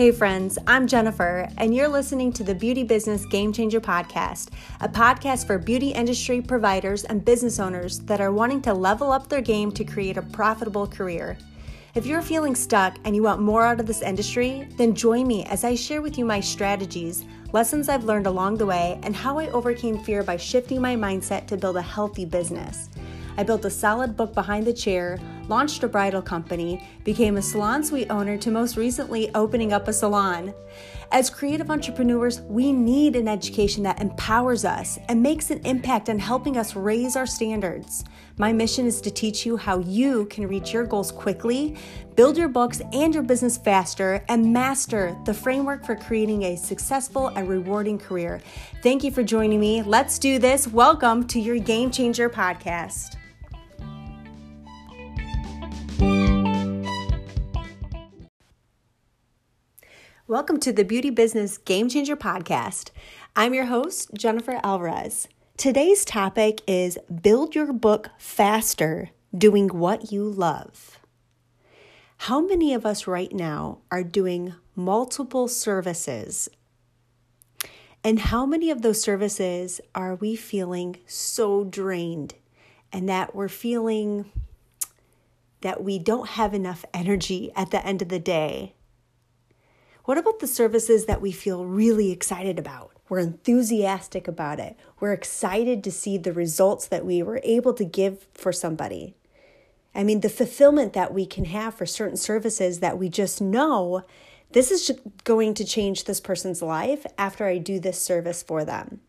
Hey, friends, I'm Jennifer, and you're listening to the Beauty Business Game Changer Podcast, a podcast for beauty industry providers and business owners that are wanting to level up their game to create a profitable career. If you're feeling stuck and you want more out of this industry, then join me as I share with you my strategies, lessons I've learned along the way, and how I overcame fear by shifting my mindset to build a healthy business. I built a solid book behind the chair, launched a bridal company, became a salon suite owner, to most recently opening up a salon. As creative entrepreneurs, we need an education that empowers us and makes an impact on helping us raise our standards. My mission is to teach you how you can reach your goals quickly, build your books and your business faster, and master the framework for creating a successful and rewarding career. Thank you for joining me. Let's do this. Welcome to your Game Changer podcast. Welcome to the Beauty Business Game Changer Podcast. I'm your host, Jennifer Alvarez. Today's topic is Build Your Book Faster Doing What You Love. How many of us right now are doing multiple services? And how many of those services are we feeling so drained and that we're feeling that we don't have enough energy at the end of the day? What about the services that we feel really excited about? We're enthusiastic about it. We're excited to see the results that we were able to give for somebody. I mean, the fulfillment that we can have for certain services that we just know this is going to change this person's life after I do this service for them.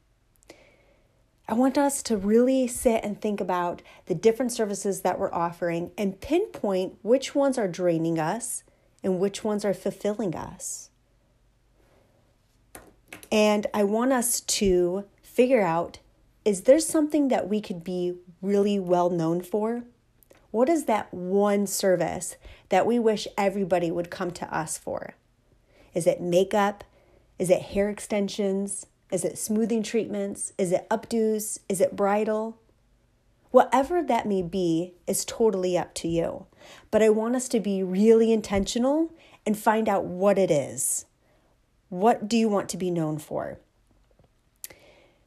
I want us to really sit and think about the different services that we're offering and pinpoint which ones are draining us and which ones are fulfilling us. And I want us to figure out is there something that we could be really well known for? What is that one service that we wish everybody would come to us for? Is it makeup? Is it hair extensions? Is it smoothing treatments? Is it updos? Is it bridal? Whatever that may be is totally up to you. But I want us to be really intentional and find out what it is. What do you want to be known for?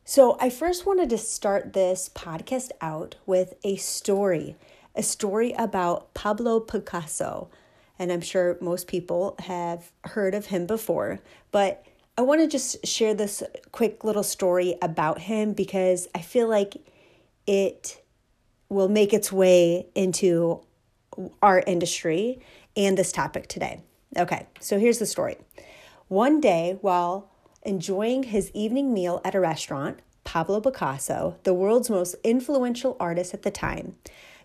So, I first wanted to start this podcast out with a story, a story about Pablo Picasso. And I'm sure most people have heard of him before, but I want to just share this quick little story about him because I feel like it will make its way into our industry and this topic today. Okay, so here's the story. One day, while enjoying his evening meal at a restaurant, Pablo Picasso, the world's most influential artist at the time,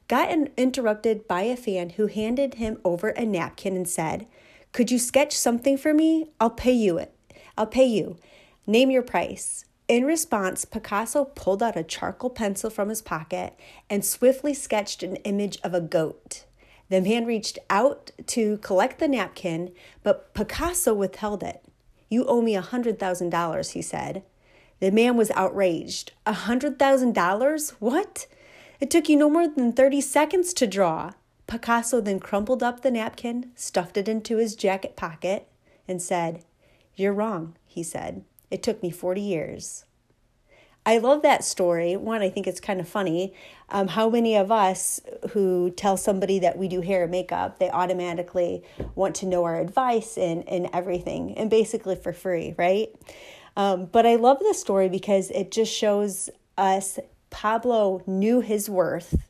got interrupted by a fan who handed him over a napkin and said, "Could you sketch something for me? I'll pay you it. I'll pay you. Name your price." In response, Picasso pulled out a charcoal pencil from his pocket and swiftly sketched an image of a goat. The man reached out to collect the napkin, but Picasso withheld it. You owe me a $100,000, he said. The man was outraged. A $100,000? What? It took you no more than 30 seconds to draw. Picasso then crumpled up the napkin, stuffed it into his jacket pocket, and said, You're wrong, he said. It took me 40 years. I love that story. One, I think it's kind of funny. Um, how many of us who tell somebody that we do hair and makeup, they automatically want to know our advice and, and everything, and basically for free, right? Um, but I love this story because it just shows us Pablo knew his worth,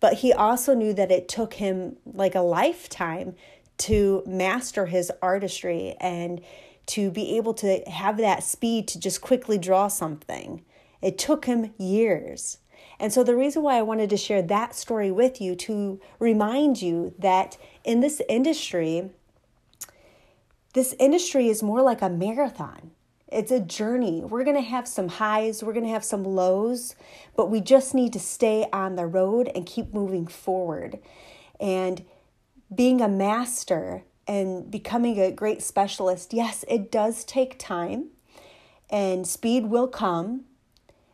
but he also knew that it took him like a lifetime to master his artistry and to be able to have that speed to just quickly draw something. It took him years. And so, the reason why I wanted to share that story with you to remind you that in this industry, this industry is more like a marathon. It's a journey. We're going to have some highs, we're going to have some lows, but we just need to stay on the road and keep moving forward. And being a master and becoming a great specialist, yes, it does take time and speed will come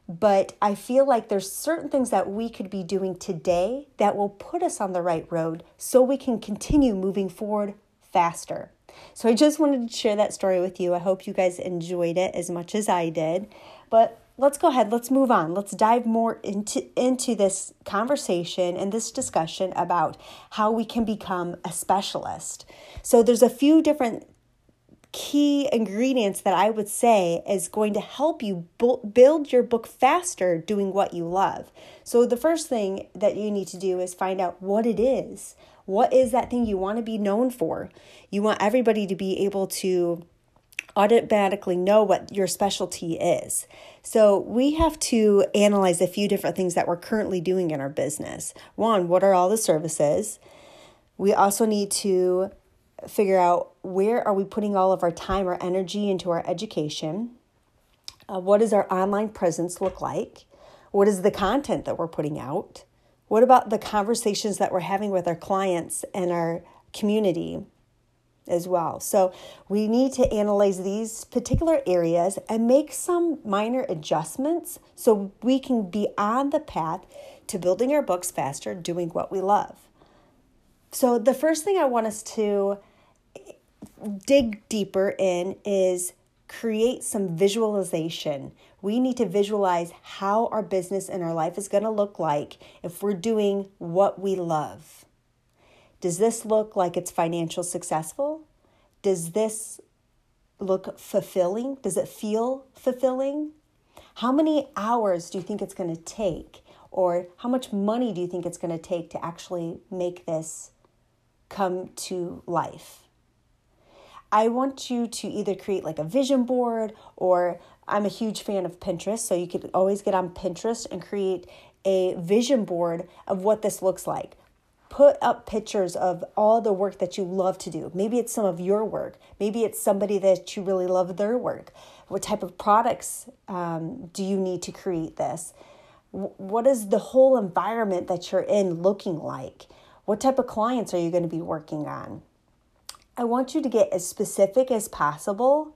but I feel like there's certain things that we could be doing today that will put us on the right road so we can continue moving forward faster. So I just wanted to share that story with you. I hope you guys enjoyed it as much as I did. But let's go ahead, let's move on. Let's dive more into into this conversation and this discussion about how we can become a specialist. So there's a few different key ingredients that I would say is going to help you build your book faster doing what you love. So, the first thing that you need to do is find out what it is. What is that thing you want to be known for? You want everybody to be able to automatically know what your specialty is. So, we have to analyze a few different things that we're currently doing in our business. One, what are all the services? We also need to figure out where are we putting all of our time or energy into our education uh, what does our online presence look like what is the content that we're putting out what about the conversations that we're having with our clients and our community as well so we need to analyze these particular areas and make some minor adjustments so we can be on the path to building our books faster doing what we love so the first thing i want us to dig deeper in is create some visualization. We need to visualize how our business and our life is going to look like if we're doing what we love. Does this look like it's financial successful? Does this look fulfilling? Does it feel fulfilling? How many hours do you think it's going to take? Or how much money do you think it's going to take to actually make this come to life? I want you to either create like a vision board or I'm a huge fan of Pinterest, so you could always get on Pinterest and create a vision board of what this looks like. Put up pictures of all the work that you love to do. Maybe it's some of your work. Maybe it's somebody that you really love their work. What type of products um, do you need to create this? What is the whole environment that you're in looking like? What type of clients are you going to be working on? I want you to get as specific as possible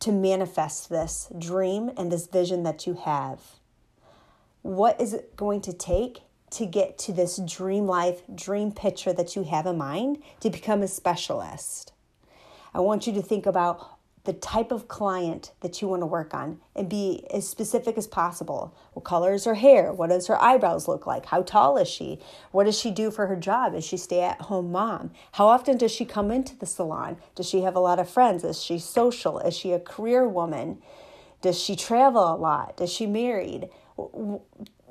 to manifest this dream and this vision that you have. What is it going to take to get to this dream life, dream picture that you have in mind to become a specialist? I want you to think about the type of client that you want to work on and be as specific as possible. What color is her hair? What does her eyebrows look like? How tall is she? What does she do for her job? Is she stay at home mom? How often does she come into the salon? Does she have a lot of friends? Is she social? Is she a career woman? Does she travel a lot? Does she married?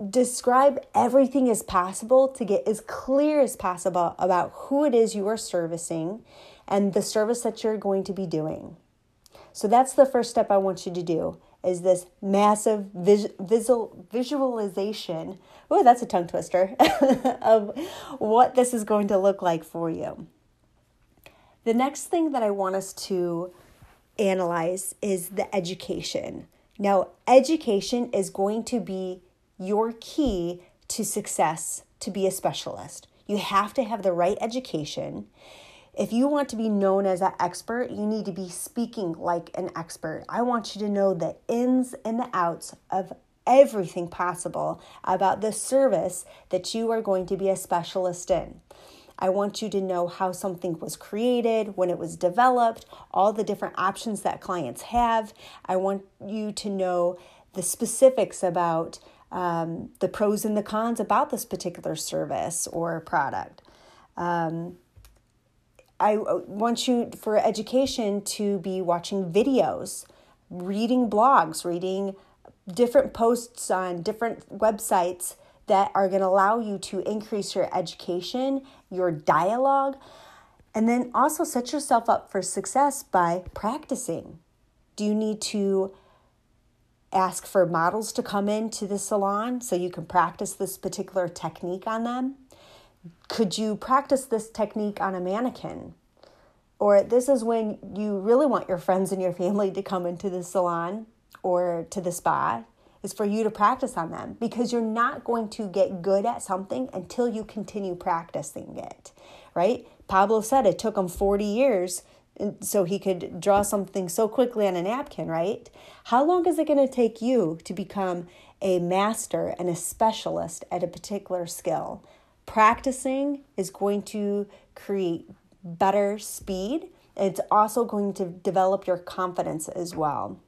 Describe everything as possible to get as clear as possible about who it is you are servicing and the service that you're going to be doing. So that's the first step I want you to do is this massive vis- visual visualization. Oh, that's a tongue twister of what this is going to look like for you. The next thing that I want us to analyze is the education. Now, education is going to be your key to success to be a specialist. You have to have the right education if you want to be known as an expert, you need to be speaking like an expert. I want you to know the ins and the outs of everything possible about the service that you are going to be a specialist in. I want you to know how something was created, when it was developed, all the different options that clients have. I want you to know the specifics about um, the pros and the cons about this particular service or product. Um, I uh, want you for education to be watching videos, reading blogs, reading different posts on different websites that are going to allow you to increase your education, your dialogue, and then also set yourself up for success by practicing. Do you need to ask for models to come into the salon so you can practice this particular technique on them? could you practice this technique on a mannequin? Or this is when you really want your friends and your family to come into the salon or to the spa is for you to practice on them because you're not going to get good at something until you continue practicing it, right? Pablo said it took him 40 years so he could draw something so quickly on a napkin, right? How long is it going to take you to become a master and a specialist at a particular skill? Practicing is going to create better speed It's also going to develop your confidence as well.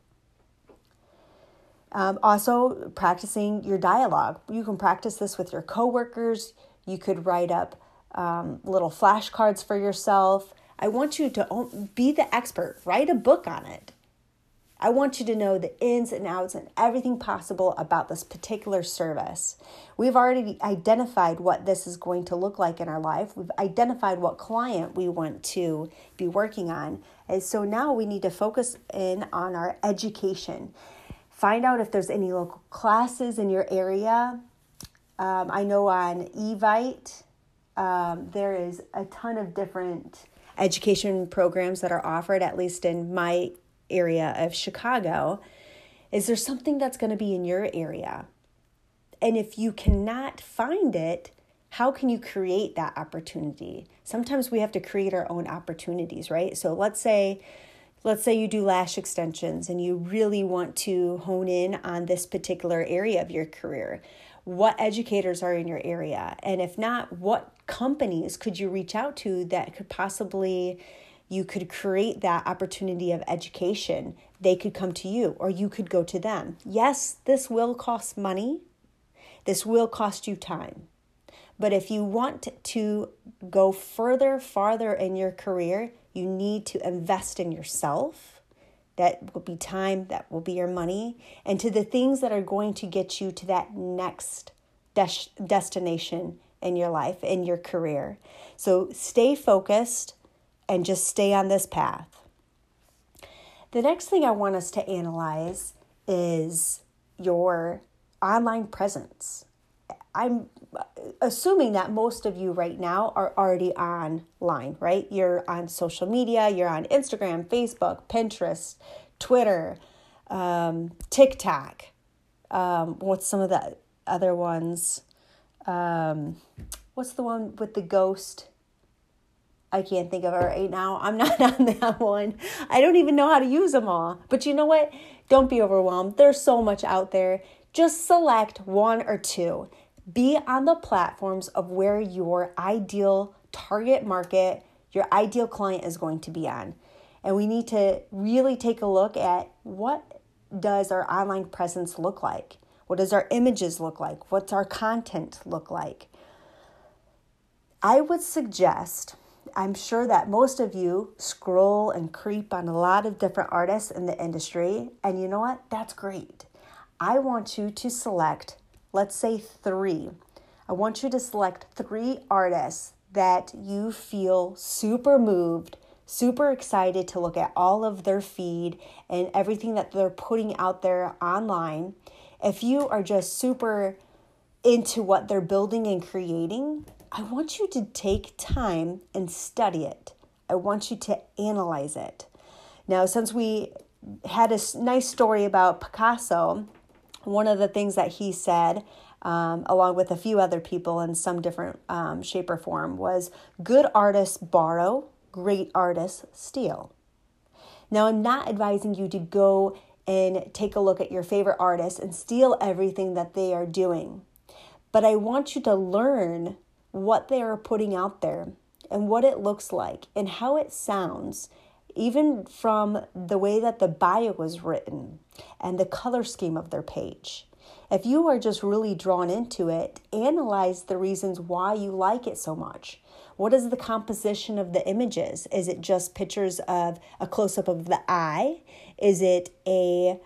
Um, also, practicing your dialogue. You can practice this with your coworkers. You could write up um, little flashcards for yourself. I want you to be the expert. Write a book on it. I want you to know the ins and outs and everything possible about this particular service. We've already identified what this is going to look like in our life. We've identified what client we want to be working on. And so now we need to focus in on our education. Find out if there's any local classes in your area. Um, I know on Evite, um, there is a ton of different education programs that are offered, at least in my area of Chicago. Is there something that's going to be in your area? And if you cannot find it, how can you create that opportunity? Sometimes we have to create our own opportunities, right? So let's say let's say you do lash extensions and you really want to hone in on this particular area of your career. What educators are in your area? And if not, what companies could you reach out to that could possibly you could create that opportunity of education. They could come to you or you could go to them. Yes, this will cost money. This will cost you time. But if you want to go further, farther in your career, you need to invest in yourself. That will be time, that will be your money, and to the things that are going to get you to that next des- destination in your life, in your career. So stay focused and just stay on this path. The next thing I want us to analyze is your online presence. I'm assuming that most of you right now are already online, right? You're on social media, you're on Instagram, Facebook, Pinterest, Twitter, um, TikTok. Um, what's some of the other ones? Um, what's the one with the ghost? I can't think of it right now. I'm not on that one. I don't even know how to use them all. But you know what? Don't be overwhelmed. There's so much out there. Just select one or two. Be on the platforms of where your ideal target market, your ideal client is going to be on. And we need to really take a look at what does our online presence look like? What does our images look like? What's our content look like? I would suggest I'm sure that most of you scroll and creep on a lot of different artists in the industry. And you know what? That's great. I want you to select, let's say, three. I want you to select three artists that you feel super moved, super excited to look at all of their feed and everything that they're putting out there online. If you are just super into what they're building and creating, I want you to take time and study it. I want you to analyze it. Now, since we had a nice story about Picasso, one of the things that he said, um, along with a few other people in some different um, shape or form, was good artists borrow, great artists steal. Now, I'm not advising you to go and take a look at your favorite artists and steal everything that they are doing. But I want you to learn what they are putting out there and what it looks like and how it sounds, even from the way that the bio was written and the color scheme of their page. If you are just really drawn into it, analyze the reasons why you like it so much. What is the composition of the images? Is it just pictures of a close up of the eye? Is it a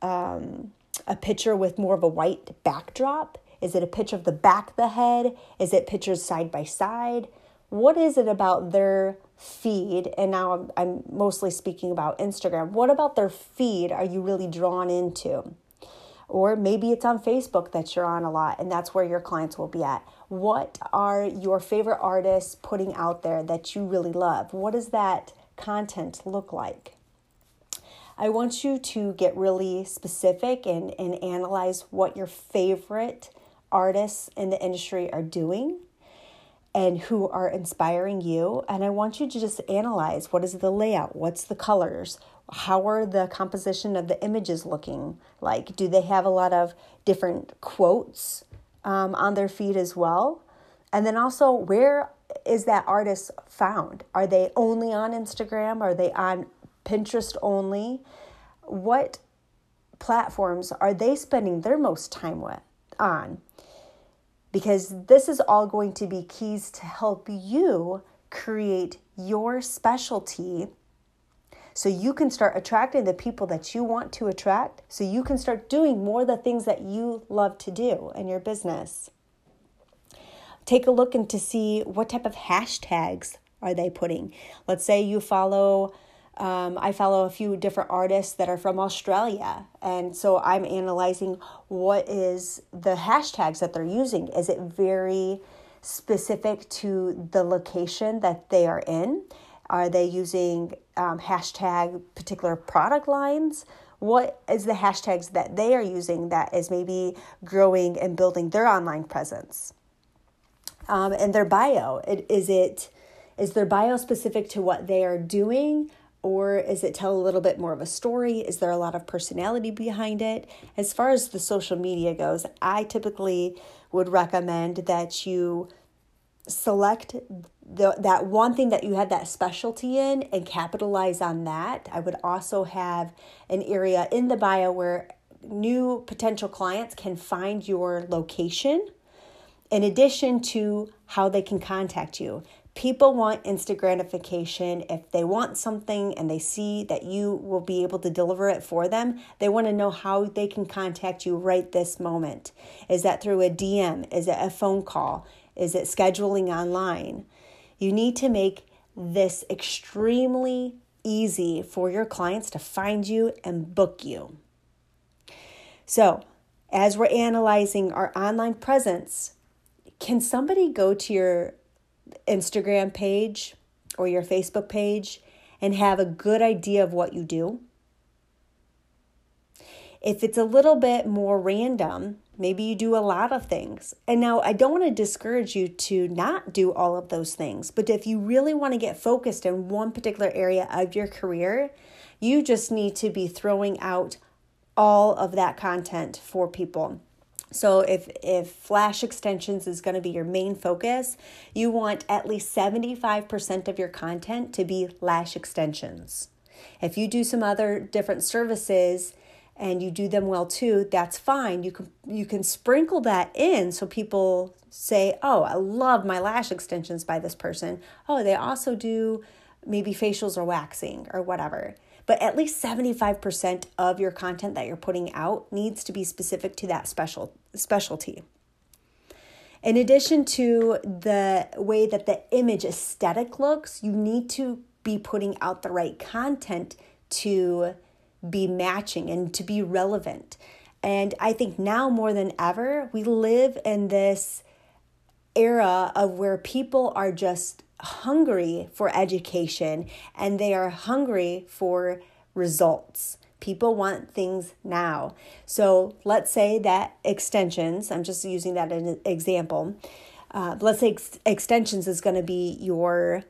um, a picture with more of a white backdrop? Is it a picture of the back of the head? Is it pictures side by side? What is it about their feed? And now I'm, I'm mostly speaking about Instagram. What about their feed are you really drawn into? Or maybe it's on Facebook that you're on a lot and that's where your clients will be at. What are your favorite artists putting out there that you really love? What does that content look like? I want you to get really specific and, and analyze what your favorite artists in the industry are doing and who are inspiring you. And I want you to just analyze what is the layout, what's the colors, how are the composition of the images looking like? Do they have a lot of different quotes um, on their feed as well? And then also, where is that artist found? Are they only on Instagram? Are they on Pinterest only? What platforms are they spending their most time with on? Because this is all going to be keys to help you create your specialty. So you can start attracting the people that you want to attract. So you can start doing more of the things that you love to do in your business. Take a look and to see what type of hashtags are they putting. Let's say you follow um, I follow a few different artists that are from Australia. And so I'm analyzing what is the hashtags that they're using. Is it very specific to the location that they are in? Are they using um, hashtag particular product lines? What is the hashtags that they are using that is maybe growing and building their online presence? Um, and their bio, it, is it is their bio specific to what they are doing or is it tell a little bit more of a story? Is there a lot of personality behind it? As far as the social media goes, I typically would recommend that you select the, that one thing that you have that specialty in and capitalize on that. I would also have an area in the bio where new potential clients can find your location in addition to how they can contact you. People want instant gratification. If they want something and they see that you will be able to deliver it for them, they want to know how they can contact you right this moment. Is that through a DM? Is it a phone call? Is it scheduling online? You need to make this extremely easy for your clients to find you and book you. So, as we're analyzing our online presence, can somebody go to your Instagram page or your Facebook page and have a good idea of what you do? If it's a little bit more random, maybe you do a lot of things. And now I don't want to discourage you to not do all of those things, but if you really want to get focused in one particular area of your career, you just need to be throwing out all of that content for people. So if if flash extensions is going to be your main focus, you want at least 75% of your content to be lash extensions. If you do some other different services, and you do them well too, that's fine. You can you can sprinkle that in so people say, "Oh, I love my lash extensions by this person." Oh, they also do maybe facials or waxing or whatever. But at least 75% of your content that you're putting out needs to be specific to that special specialty. In addition to the way that the image aesthetic looks, you need to be putting out the right content to be matching and to be relevant. And I think now more than ever, we live in this era of where people are just hungry for education and they are hungry for results. People want things now. So let's say that extensions, I'm just using that as an example. Uh, let's say ex- extensions is going to be your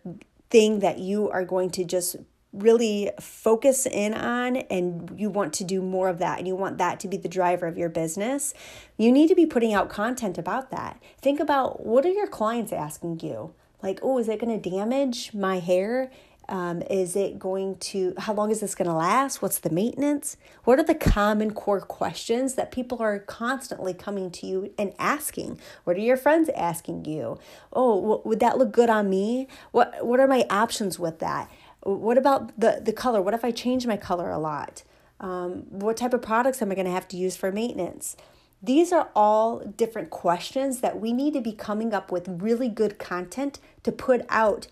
thing that you are going to just really focus in on and you want to do more of that and you want that to be the driver of your business, you need to be putting out content about that. Think about what are your clients asking you? Like, oh, is it going to damage my hair? Um, is it going to, how long is this going to last? What's the maintenance? What are the common core questions that people are constantly coming to you and asking? What are your friends asking you? Oh, would that look good on me? What, what are my options with that? What about the, the color? What if I change my color a lot? Um, what type of products am I going to have to use for maintenance? These are all different questions that we need to be coming up with really good content to put out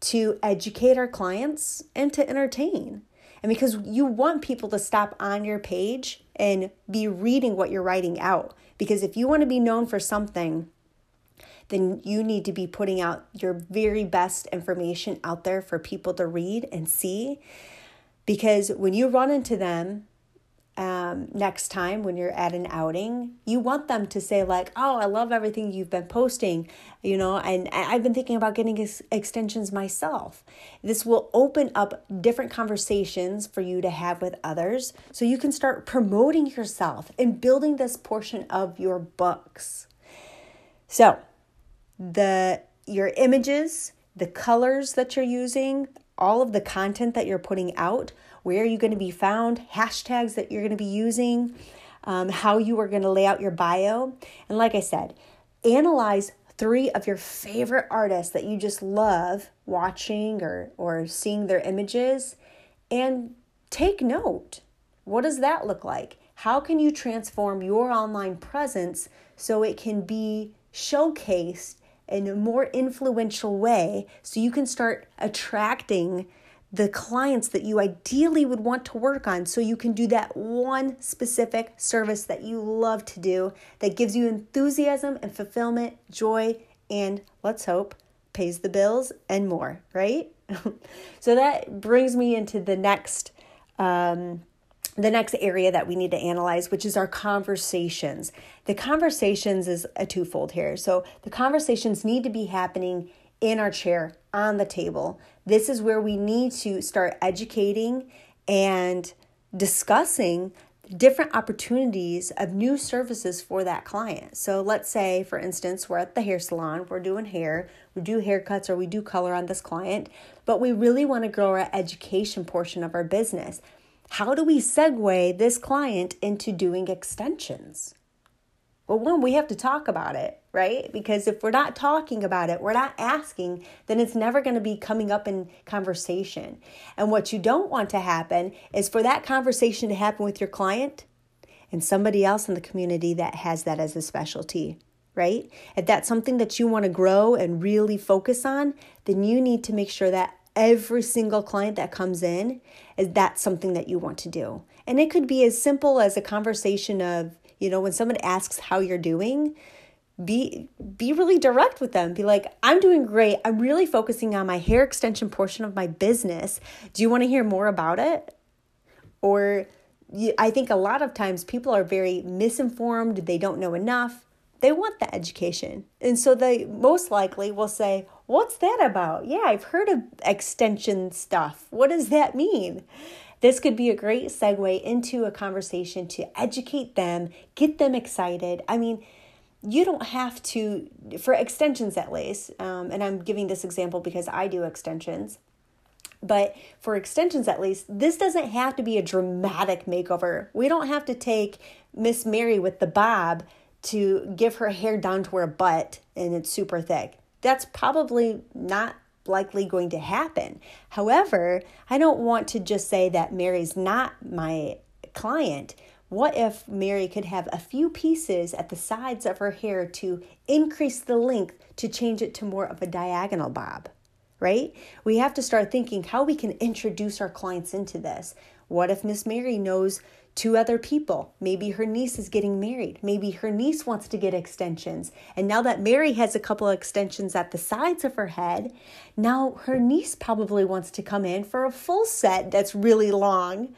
to educate our clients and to entertain. And because you want people to stop on your page and be reading what you're writing out. Because if you want to be known for something, then you need to be putting out your very best information out there for people to read and see. Because when you run into them um, next time when you're at an outing, you want them to say, like, oh, I love everything you've been posting, you know, and I've been thinking about getting ex- extensions myself. This will open up different conversations for you to have with others so you can start promoting yourself and building this portion of your books. So, the your images, the colors that you're using, all of the content that you're putting out, where are you going to be found, hashtags that you're going to be using, um, how you are going to lay out your bio. And like I said, analyze three of your favorite artists that you just love watching or, or seeing their images and take note. What does that look like? How can you transform your online presence so it can be showcased in a more influential way so you can start attracting the clients that you ideally would want to work on so you can do that one specific service that you love to do that gives you enthusiasm and fulfillment, joy, and let's hope pays the bills and more, right? so that brings me into the next um, the next area that we need to analyze, which is our conversations. The conversations is a twofold here. So the conversations need to be happening in our chair on the table. This is where we need to start educating and discussing different opportunities of new services for that client. So let's say, for instance, we're at the hair salon, we're doing hair, we do haircuts or we do color on this client, but we really want to grow our education portion of our business how do we segue this client into doing extensions? Well, one, we have to talk about it, right? Because if we're not talking about it, we're not asking, then it's never going to be coming up in conversation. And what you don't want to happen is for that conversation to happen with your client and somebody else in the community that has that as a specialty, right? If that's something that you want to grow and really focus on, then you need to make sure that every single client that comes in is that something that you want to do and it could be as simple as a conversation of you know when someone asks how you're doing be be really direct with them. Be like i'm doing great. I'm really focusing on my hair extension portion of my business. Do you want to hear more about it? Or i think a lot of times people are very misinformed. They don't know enough. They want the education. And so they most likely will say What's that about? Yeah, I've heard of extension stuff. What does that mean? This could be a great segue into a conversation to educate them, get them excited. I mean, you don't have to, for extensions at least, um, and I'm giving this example because I do extensions. But for extensions, at least, this doesn't have to be a dramatic makeover. We don't have to take Miss Mary with the bob to give her hair down to her butt and it's super thick that's probably not likely going to happen. However, I don't want to just say that Mary's not my client. What if Mary could have a few pieces at the sides of her hair to increase the length to change it to more of a diagonal bob? Right? We have to start thinking how we can introduce our clients into this. What if Miss Mary knows two other people. Maybe her niece is getting married. Maybe her niece wants to get extensions. And now that Mary has a couple of extensions at the sides of her head, now her niece probably wants to come in for a full set that's really long.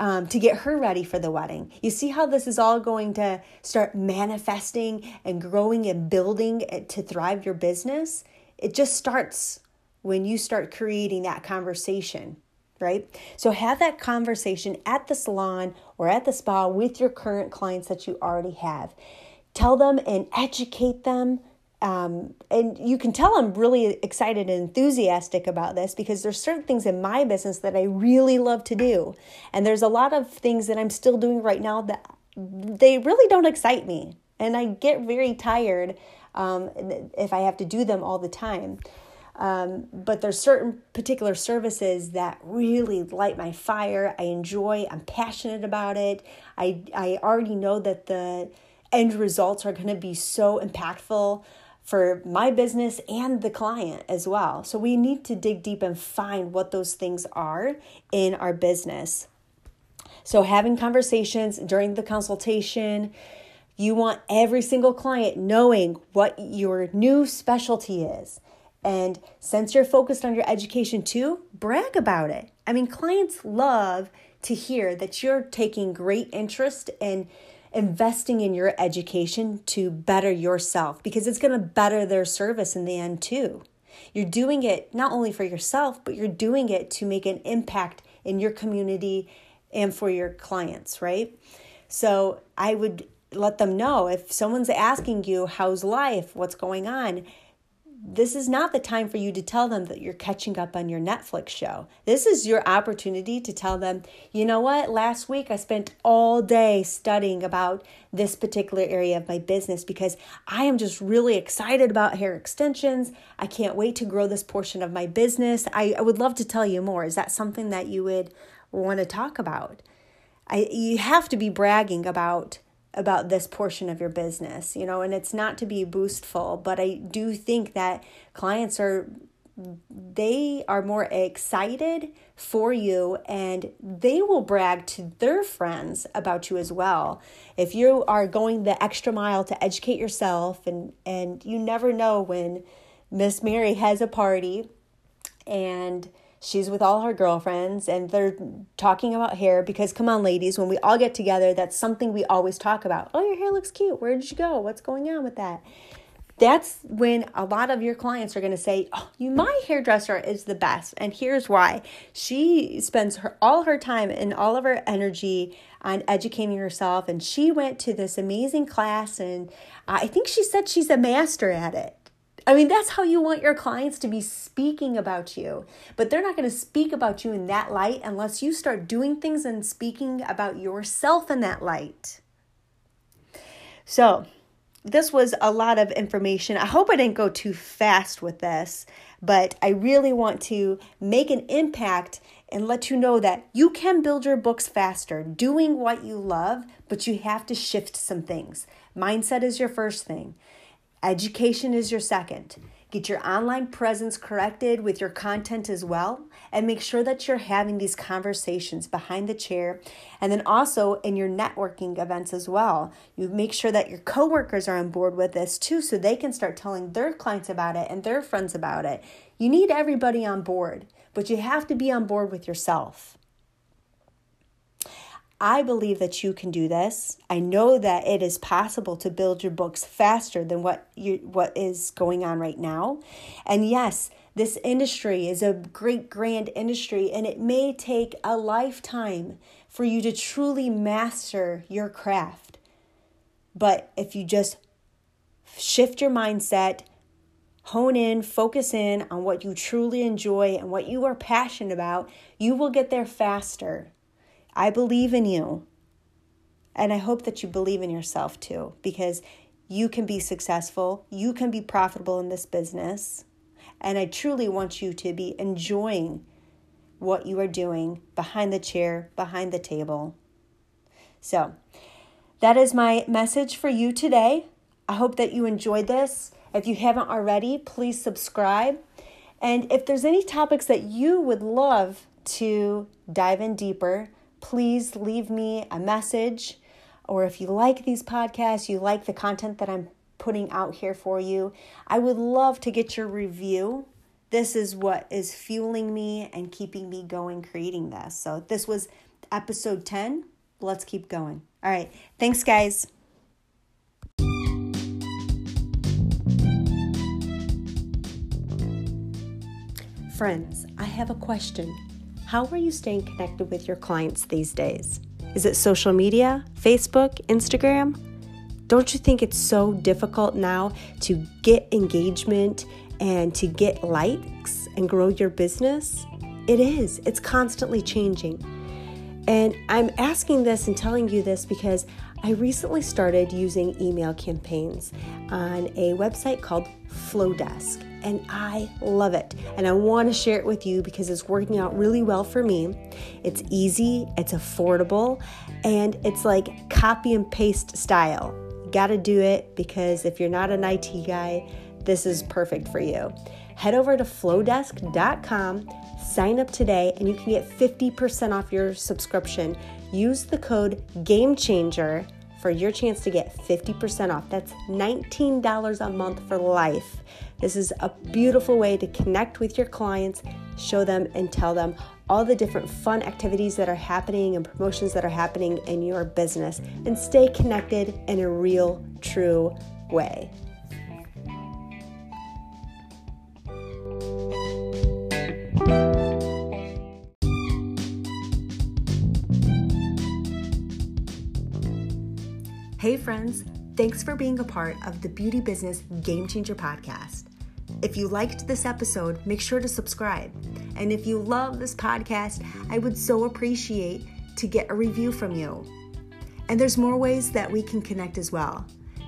Um, to get her ready for the wedding. You see how this is all going to start manifesting and growing and building to thrive your business? It just starts when you start creating that conversation right? So have that conversation at the salon or at the spa with your current clients that you already have. Tell them and educate them. Um, and you can tell I'm really excited and enthusiastic about this because there's certain things in my business that I really love to do. And there's a lot of things that I'm still doing right now that they really don't excite me. And I get very tired um, if I have to do them all the time. Um, but there's certain particular services that really light my fire. I enjoy. I'm passionate about it. I I already know that the end results are going to be so impactful for my business and the client as well. So we need to dig deep and find what those things are in our business. So having conversations during the consultation, you want every single client knowing what your new specialty is and since you're focused on your education too, brag about it. I mean, clients love to hear that you're taking great interest in investing in your education to better yourself because it's going to better their service in the end too. You're doing it not only for yourself, but you're doing it to make an impact in your community and for your clients, right? So I would let them know if someone's asking you, How's life? What's going on? This is not the time for you to tell them that you're catching up on your Netflix show. This is your opportunity to tell them, you know what, last week I spent all day studying about this particular area of my business because I am just really excited about hair extensions. I can't wait to grow this portion of my business. I, I would love to tell you more. Is that something that you would want to talk about? I, you have to be bragging about about this portion of your business, you know, and it's not to be boastful, but I do think that clients are they are more excited for you and they will brag to their friends about you as well. If you are going the extra mile to educate yourself and and you never know when Miss Mary has a party and she's with all her girlfriends and they're talking about hair because come on ladies when we all get together that's something we always talk about. Oh your hair looks cute. Where did you go? What's going on with that? That's when a lot of your clients are going to say oh you my hairdresser is the best and here's why. She spends her all her time and all of her energy on educating herself and she went to this amazing class and i think she said she's a master at it I mean, that's how you want your clients to be speaking about you. But they're not going to speak about you in that light unless you start doing things and speaking about yourself in that light. So, this was a lot of information. I hope I didn't go too fast with this, but I really want to make an impact and let you know that you can build your books faster doing what you love, but you have to shift some things. Mindset is your first thing. Education is your second. Get your online presence corrected with your content as well, and make sure that you're having these conversations behind the chair. And then also in your networking events as well. You make sure that your coworkers are on board with this too, so they can start telling their clients about it and their friends about it. You need everybody on board, but you have to be on board with yourself. I believe that you can do this. I know that it is possible to build your books faster than what you what is going on right now. And yes, this industry is a great grand industry and it may take a lifetime for you to truly master your craft. But if you just shift your mindset, hone in, focus in on what you truly enjoy and what you are passionate about, you will get there faster. I believe in you. And I hope that you believe in yourself too, because you can be successful, you can be profitable in this business. And I truly want you to be enjoying what you are doing behind the chair, behind the table. So, that is my message for you today. I hope that you enjoyed this. If you haven't already, please subscribe. And if there's any topics that you would love to dive in deeper, please leave me a message. Or if you like these podcasts, you like the content that I'm putting out here for you, I would love to get your review. This is what is fueling me and keeping me going creating this. So, this was episode 10. Let's keep going. All right. Thanks, guys. Friends, I have a question. How are you staying connected with your clients these days? Is it social media, Facebook, Instagram? Don't you think it's so difficult now to get engagement and to get likes and grow your business? It is. It's constantly changing. And I'm asking this and telling you this because I recently started using email campaigns on a website called Flodesk and I love it. And I want to share it with you because it's working out really well for me. It's easy, it's affordable, and it's like copy and paste style. You got to do it because if you're not an IT guy, this is perfect for you. Head over to flodesk.com, sign up today, and you can get 50% off your subscription. Use the code GAMECHANGER for your chance to get 50% off. That's $19 a month for life. This is a beautiful way to connect with your clients, show them and tell them all the different fun activities that are happening and promotions that are happening in your business and stay connected in a real, true way. Hey, friends, thanks for being a part of the Beauty Business Game Changer podcast. If you liked this episode, make sure to subscribe. And if you love this podcast, I would so appreciate to get a review from you. And there's more ways that we can connect as well.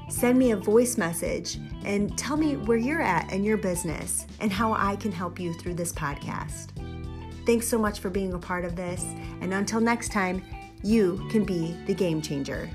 Send me a voice message and tell me where you're at in your business and how I can help you through this podcast. Thanks so much for being a part of this. And until next time, you can be the game changer.